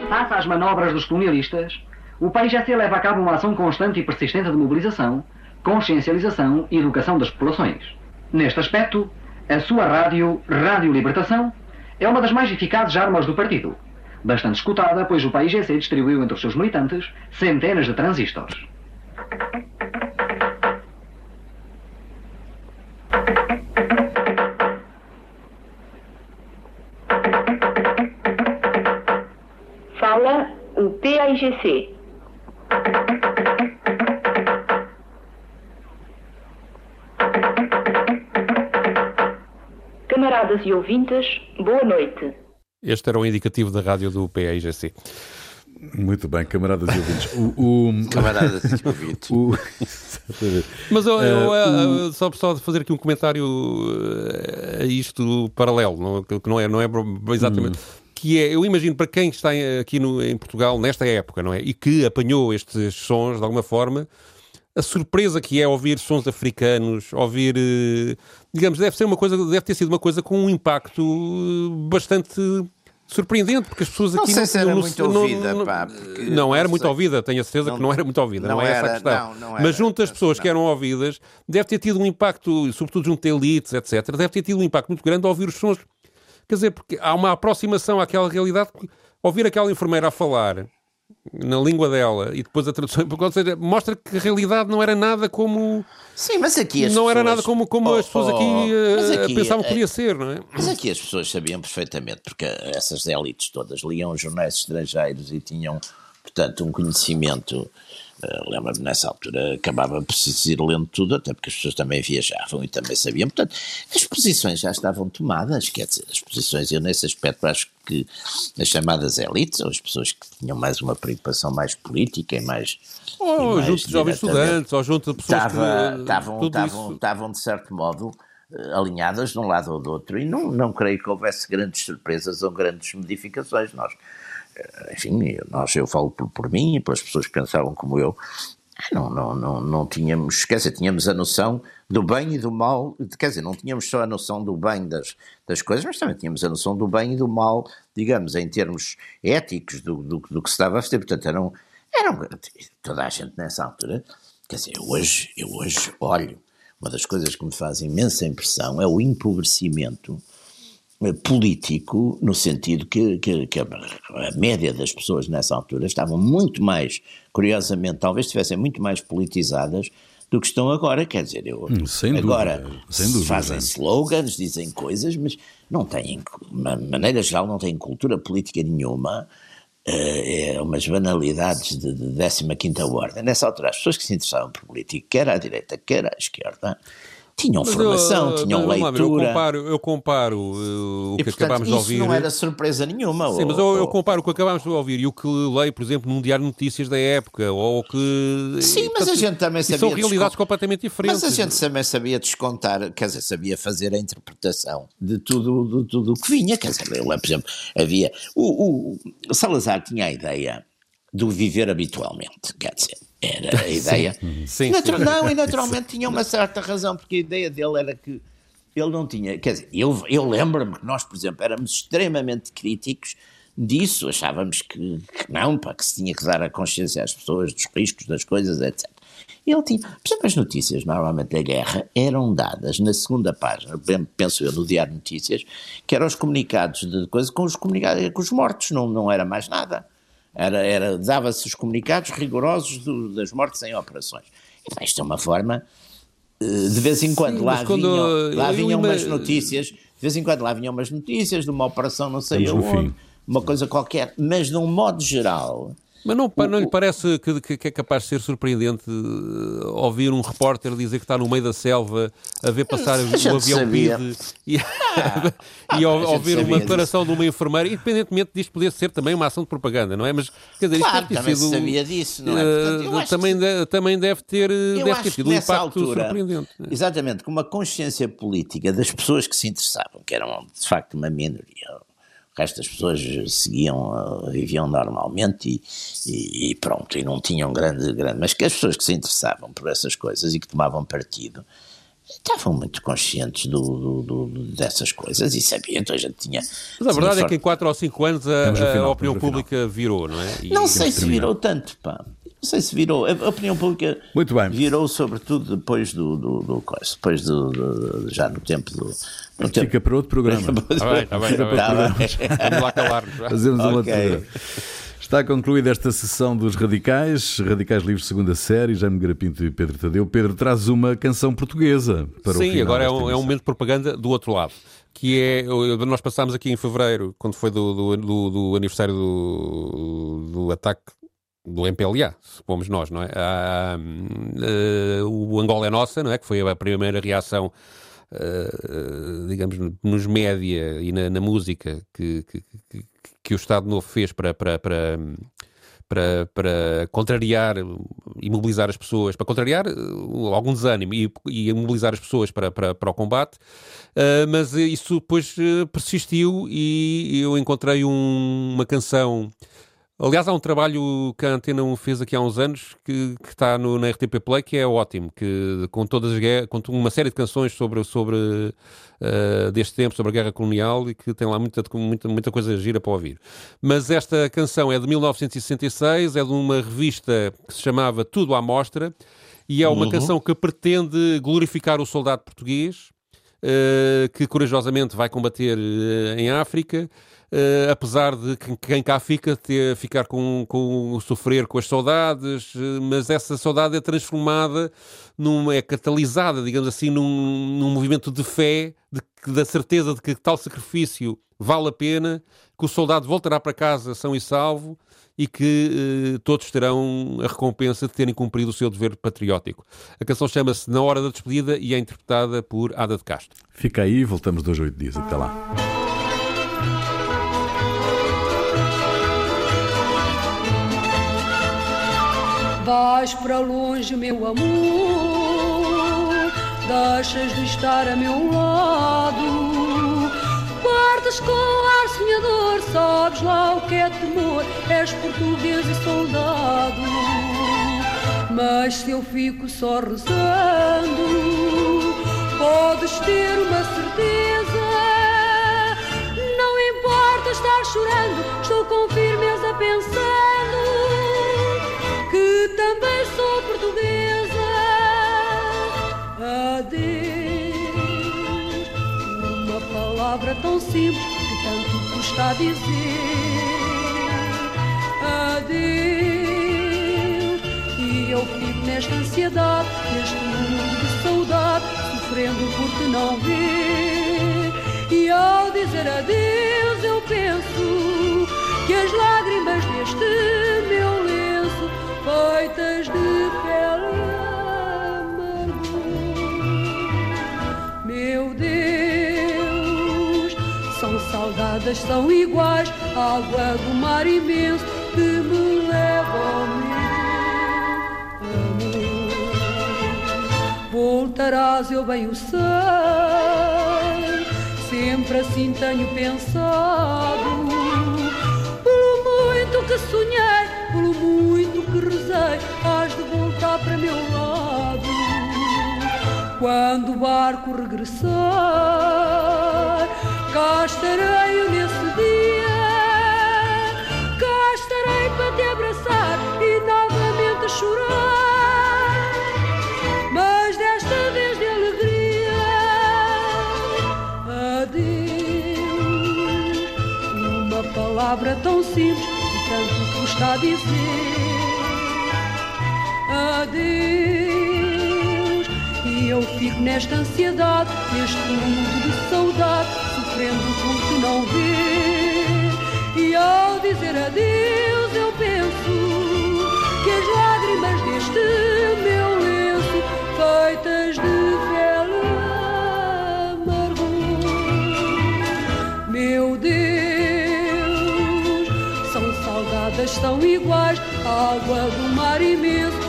Face às manobras dos colonialistas, o país já se leva a cabo uma ação constante e persistente de mobilização, consciencialização e educação das populações. Neste aspecto, a sua rádio, Rádio Libertação, é uma das mais eficazes armas do partido. Bastante escutada, pois o país GC distribuiu entre os seus militantes centenas de transistores. Fala o PAIGC. Camaradas e ouvintes, boa noite. Este era o indicativo da rádio do PAIGC. Muito bem, camaradas e ouvintes. O, o... Camaradas e ouvintes. O... Mas eu, eu, eu, só, só fazer aqui um comentário a isto paralelo, não, que não é, não é exatamente. Hum. Que é, eu imagino para quem está aqui no, em Portugal nesta época, não é? E que apanhou estes sons de alguma forma, a surpresa que é ouvir sons africanos, ouvir, digamos, deve ser uma coisa, deve ter sido uma coisa com um impacto bastante surpreendente, porque as pessoas aqui não sei não, se era não, muito ouvida, não, pá, não era muito ouvida, tenho a certeza que não era muito ouvida, não, é essa a questão. Mas junto às pessoas que eram ouvidas, deve ter tido um impacto, sobretudo junto a elites, etc., deve ter tido um impacto muito grande ao ouvir os sons. Quer dizer, porque há uma aproximação àquela realidade, ouvir aquela enfermeira a falar na língua dela e depois a tradução, ou seja, mostra que a realidade não era nada como. Sim, mas aqui as Não pessoas... era nada como, como oh, as pessoas aqui, uh, aqui pensavam que é- podia ser, não é? Mas aqui as pessoas sabiam perfeitamente, porque essas elites todas liam jornais estrangeiros e tinham, portanto, um conhecimento Uh, Lembro-me nessa altura acabava por se ir lendo tudo, até porque as pessoas também viajavam e também sabiam. Portanto, as posições já estavam tomadas, quer dizer, as posições, eu nesse aspecto acho que as chamadas elites, ou as pessoas que tinham mais uma preocupação mais política e mais. Ou junto de jovens estudantes, ou junto de pessoas estava, que. Estavam, estavam, estavam, de certo modo, eh, alinhadas de um lado ou do outro, e não, não creio que houvesse grandes surpresas ou grandes modificações. Nós eh, enfim, nós, eu falo por, por mim e pelas pessoas que pensavam como eu, não, não, não, não tínhamos, quer tínhamos a noção do bem e do mal, quer dizer, não tínhamos só a noção do bem das, das coisas, mas também tínhamos a noção do bem e do mal, digamos, em termos éticos do, do, do que se estava a fazer, portanto, eram, Era um, toda a gente nessa altura. Quer dizer, eu hoje, eu hoje olho, uma das coisas que me faz imensa impressão é o empobrecimento político, no sentido que, que, que a, média das pessoas nessa altura estavam muito mais, curiosamente, talvez estivessem muito mais politizadas do que estão agora. Quer dizer, eu, hum, sem agora dúvida, fazem slogans, dizem coisas, mas não têm, de maneira geral, não têm cultura política nenhuma. Uh, é umas banalidades de, de 15 ordem. Nessa altura, as pessoas que se interessavam por política, quer à direita, quer à esquerda, tinham mas formação, eu, tinham leitura. eu comparo, eu comparo uh, o e, que portanto, acabámos de ouvir. Isso não era surpresa nenhuma. Sim, ou, mas eu, eu, comparo o que acabámos de ouvir e o que leio, por exemplo, num diário de notícias da época, ou o que. Sim, e, mas portanto, a gente também sabia. São realidades completamente diferentes. Mas a gente também sabia descontar, quer dizer, sabia fazer a interpretação de tudo, de tudo o que vinha. Quer dizer, eu, por exemplo, havia. O, o Salazar tinha a ideia do viver habitualmente, quer dizer era a ideia. Sim, sim, Natural, sim. Não, e naturalmente tinha uma certa razão, porque a ideia dele era que ele não tinha. Quer dizer, eu, eu lembro-me que nós, por exemplo, éramos extremamente críticos disso, achávamos que, que, não, pá, que se tinha que dar a consciência às pessoas dos riscos das coisas, etc. Ele tinha, por exemplo, as notícias normalmente da guerra eram dadas na segunda página, penso eu, no Diário Notícias, que eram os comunicados de coisas com os comunicados com os mortos, não, não era mais nada. Era, era, Dava-se os comunicados rigorosos do, das mortes em operações. E, isto é uma forma. Eh, de vez em quando Sim, lá quando vinham, lá vinham umas notícias, de vez em quando lá vinham umas notícias de uma operação não sei aonde, uma coisa qualquer, mas de um modo geral, mas não, o, não lhe parece que, que, é capaz de ser surpreendente uh, ouvir um repórter dizer que está no meio da selva a ver passar o avião PID e, ah, e ouvir uma declaração disso. de uma enfermeira, independentemente disto poder ser também uma ação de propaganda, não é? Mas, quer dizer, claro, isto também sido, sabia disso, não é? Portanto, também, que, de, também deve ter, deve ter tido um impacto altura, surpreendente. É? Exatamente, com uma consciência política das pessoas que se interessavam, que eram de facto uma minoria resto das pessoas seguiam, eh, viviam normalmente e, e, e, pronto, e não tinham grande, grande. Mas que as pessoas que se interessavam por essas coisas e que tomavam partido estavam muito conscientes do, do, do, dessas coisas e sabiam, então a gente tinha. Mas a verdade forte... é que em 4 ou 5 anos a, final, a opinião pública virou, não é? E não sei se virou tanto, pá. Não sei se virou. A opinião pública Muito bem. virou sobretudo depois do, do, do depois do, do, já no tempo do. No Fica tempo... para outro programa. Está bem, está bem. Tá bem. Vamos lá calar-nos. Fazemos okay. uma outra. Está concluída esta sessão dos Radicais, Radicais Livres segunda série, Jaime Garapinto e Pedro Tadeu. Pedro traz uma canção portuguesa para Sim, o Sim, agora é um, é um momento de propaganda do outro lado que é. Nós passámos aqui em fevereiro, quando foi do, do, do, do aniversário do, do ataque do MPLA, supomos nós, não é? Ah, uh, o Angola é nossa, não é? Que foi a primeira reação, uh, digamos, nos média e na, na música que, que, que, que, o Estado Novo fez para, para, para, para, para contrariar e mobilizar as pessoas, para contrariar algum desânimo e, e mobilizar as pessoas para, para, para o combate, uh, mas isso depois persistiu e eu encontrei um, uma canção Aliás, há um trabalho que a Antena 1 fez aqui há uns anos que, que está no, na RTP Play que é ótimo, que com todas as com uma série de canções sobre, sobre uh, deste tempo, sobre a guerra colonial e que tem lá muita, muita, muita coisa gira para ouvir. Mas esta canção é de 1966, é de uma revista que se chamava Tudo à Mostra e é uma uhum. canção que pretende glorificar o soldado português uh, que corajosamente vai combater uh, em África Uh, apesar de quem cá fica ter, ficar com, com sofrer com as saudades, uh, mas essa saudade é transformada, numa, é catalisada, digamos assim, num, num movimento de fé, de, da certeza de que tal sacrifício vale a pena, que o soldado voltará para casa são e salvo e que uh, todos terão a recompensa de terem cumprido o seu dever patriótico. A canção chama-se Na Hora da Despedida e é interpretada por Ada de Castro. Fica aí, voltamos dois oito dias. Até lá. Vais para longe, meu amor, deixas de estar a meu lado. Partes com ar sonhador, sabes lá o que é temor, és português e soldado. Mas se eu fico só rezando, podes ter uma certeza. Não importa estar chorando, estou tão simples que tanto custa dizer adeus. E eu fico nesta ansiedade, neste mundo de saudade, sofrendo por te não ver. E ao dizer adeus, eu penso que as lágrimas deste meu lenço, feitas de salgadas, são iguais à água do mar imenso que me leva ao meu amor. Voltarás, eu bem o sei, sempre assim tenho pensado. Pelo muito que sonhei, pelo muito que rezei, has de voltar para meu lado. Quando o barco regressar, eu nesse dia. Cá estarei para te abraçar e novamente chorar. Mas desta vez de alegria, adeus. Uma palavra tão simples e tanto custa a dizer. Adeus. E eu fico nesta ansiedade, neste mundo de saudade, sofrendo por te não ver. E ao dizer adeus, eu penso que as lágrimas deste meu lenço, feitas de velho amargor, meu Deus, são salgadas, são iguais à água do mar imenso